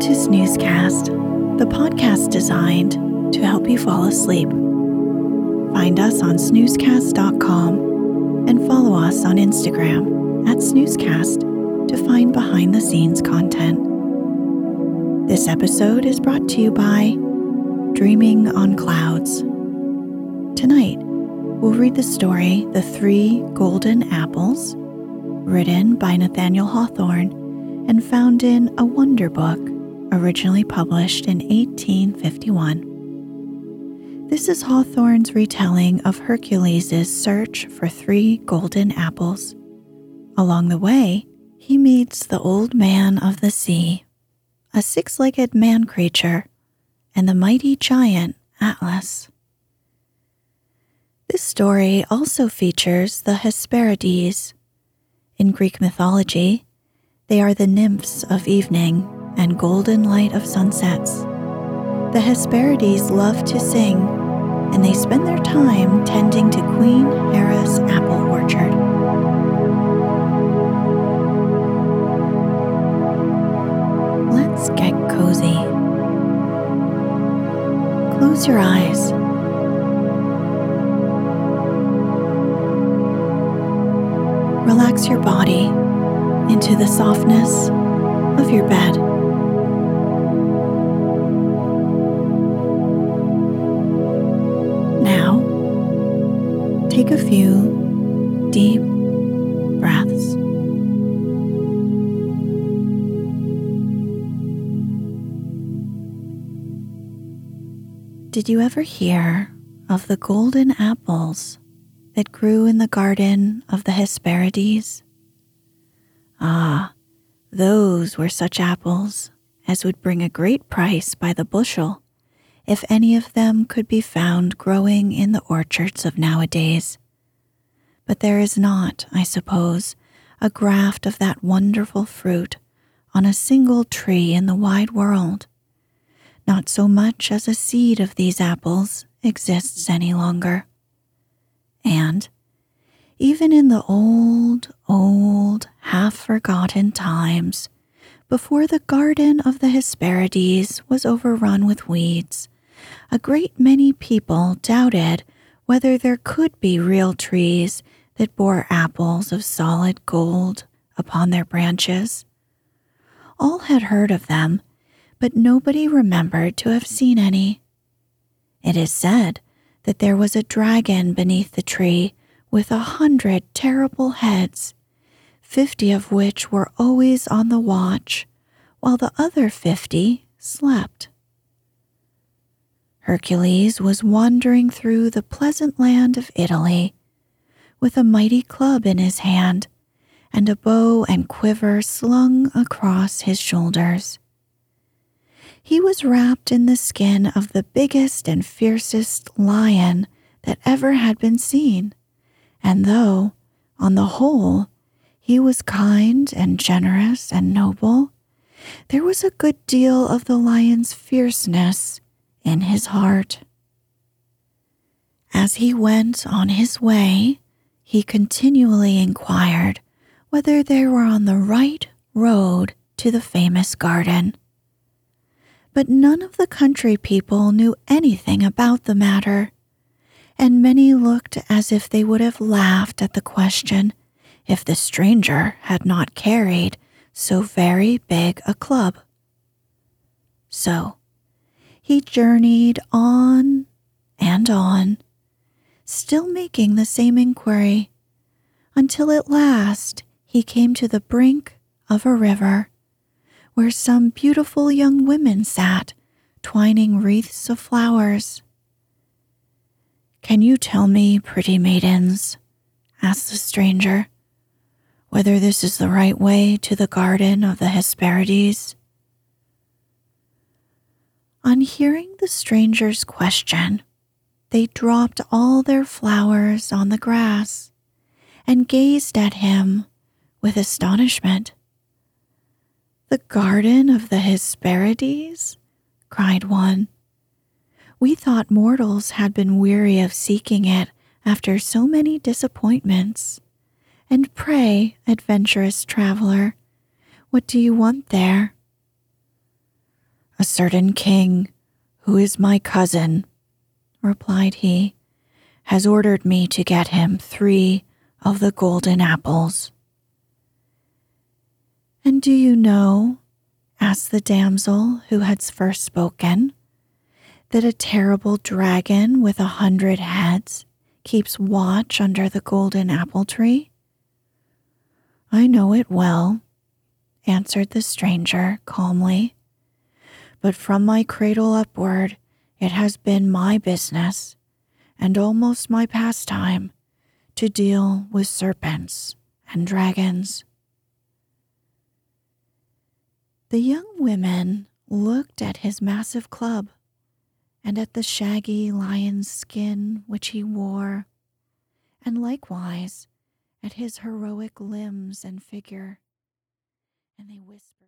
To Snoozecast, the podcast designed to help you fall asleep. Find us on snoozecast.com and follow us on Instagram at snoozecast to find behind the scenes content. This episode is brought to you by Dreaming on Clouds. Tonight, we'll read the story The Three Golden Apples, written by Nathaniel Hawthorne and found in A Wonder Book, originally published in 1851. This is Hawthorne's retelling of Hercules' search for three golden apples. Along the way, he meets the Old Man of the Sea, a six legged man creature, and the mighty giant Atlas. This story also features the Hesperides. In Greek mythology, they are the nymphs of evening and golden light of sunsets. The Hesperides love to sing, and they spend their time tending to Queen Hera's apple orchard. Let's get cozy. Close your eyes. Relax your body into the softness of your bed. Take a few deep breaths. Did you ever hear of the golden apples that grew in the garden of the Hesperides? Ah, those were such apples as would bring a great price by the bushel if any of them could be found growing in the orchards of nowadays. But there is not, I suppose, a graft of that wonderful fruit on a single tree in the wide world. Not so much as a seed of these apples exists any longer. And even in the old, old, half forgotten times, before the garden of the Hesperides was overrun with weeds, a great many people doubted whether there could be real trees that bore apples of solid gold upon their branches. All had heard of them, but nobody remembered to have seen any. It is said that there was a dragon beneath the tree with a hundred terrible heads, fifty of which were always on the watch, while the other fifty slept. Hercules was wandering through the pleasant land of Italy with a mighty club in his hand and a bow and quiver slung across his shoulders. He was wrapped in the skin of the biggest and fiercest lion that ever had been seen, and though, on the whole, he was kind and generous and noble, there was a good deal of the lion's fierceness in his heart. As he went on his way, he continually inquired whether they were on the right road to the famous garden. But none of the country people knew anything about the matter, and many looked as if they would have laughed at the question if the stranger had not carried so very big a club. So he journeyed on and on, still making the same inquiry, until at last he came to the brink of a river where some beautiful young women sat twining wreaths of flowers. Can you tell me, pretty maidens, asked the stranger, whether this is the right way to the garden of the Hesperides? On hearing the stranger's question, they dropped all their flowers on the grass and gazed at him with astonishment. The garden of the Hesperides? cried one. We thought mortals had been weary of seeking it after so many disappointments. And pray, adventurous traveler, what do you want there? A certain king, who is my cousin, replied he, has ordered me to get him three of the golden apples. And do you know, asked the damsel who had first spoken, that a terrible dragon with a hundred heads keeps watch under the golden apple tree? I know it well, answered the stranger calmly. But from my cradle upward, it has been my business, and almost my pastime, to deal with serpents and dragons. The young women looked at his massive club and at the shaggy lion's skin which he wore, and likewise at his heroic limbs and figure, and they whispered.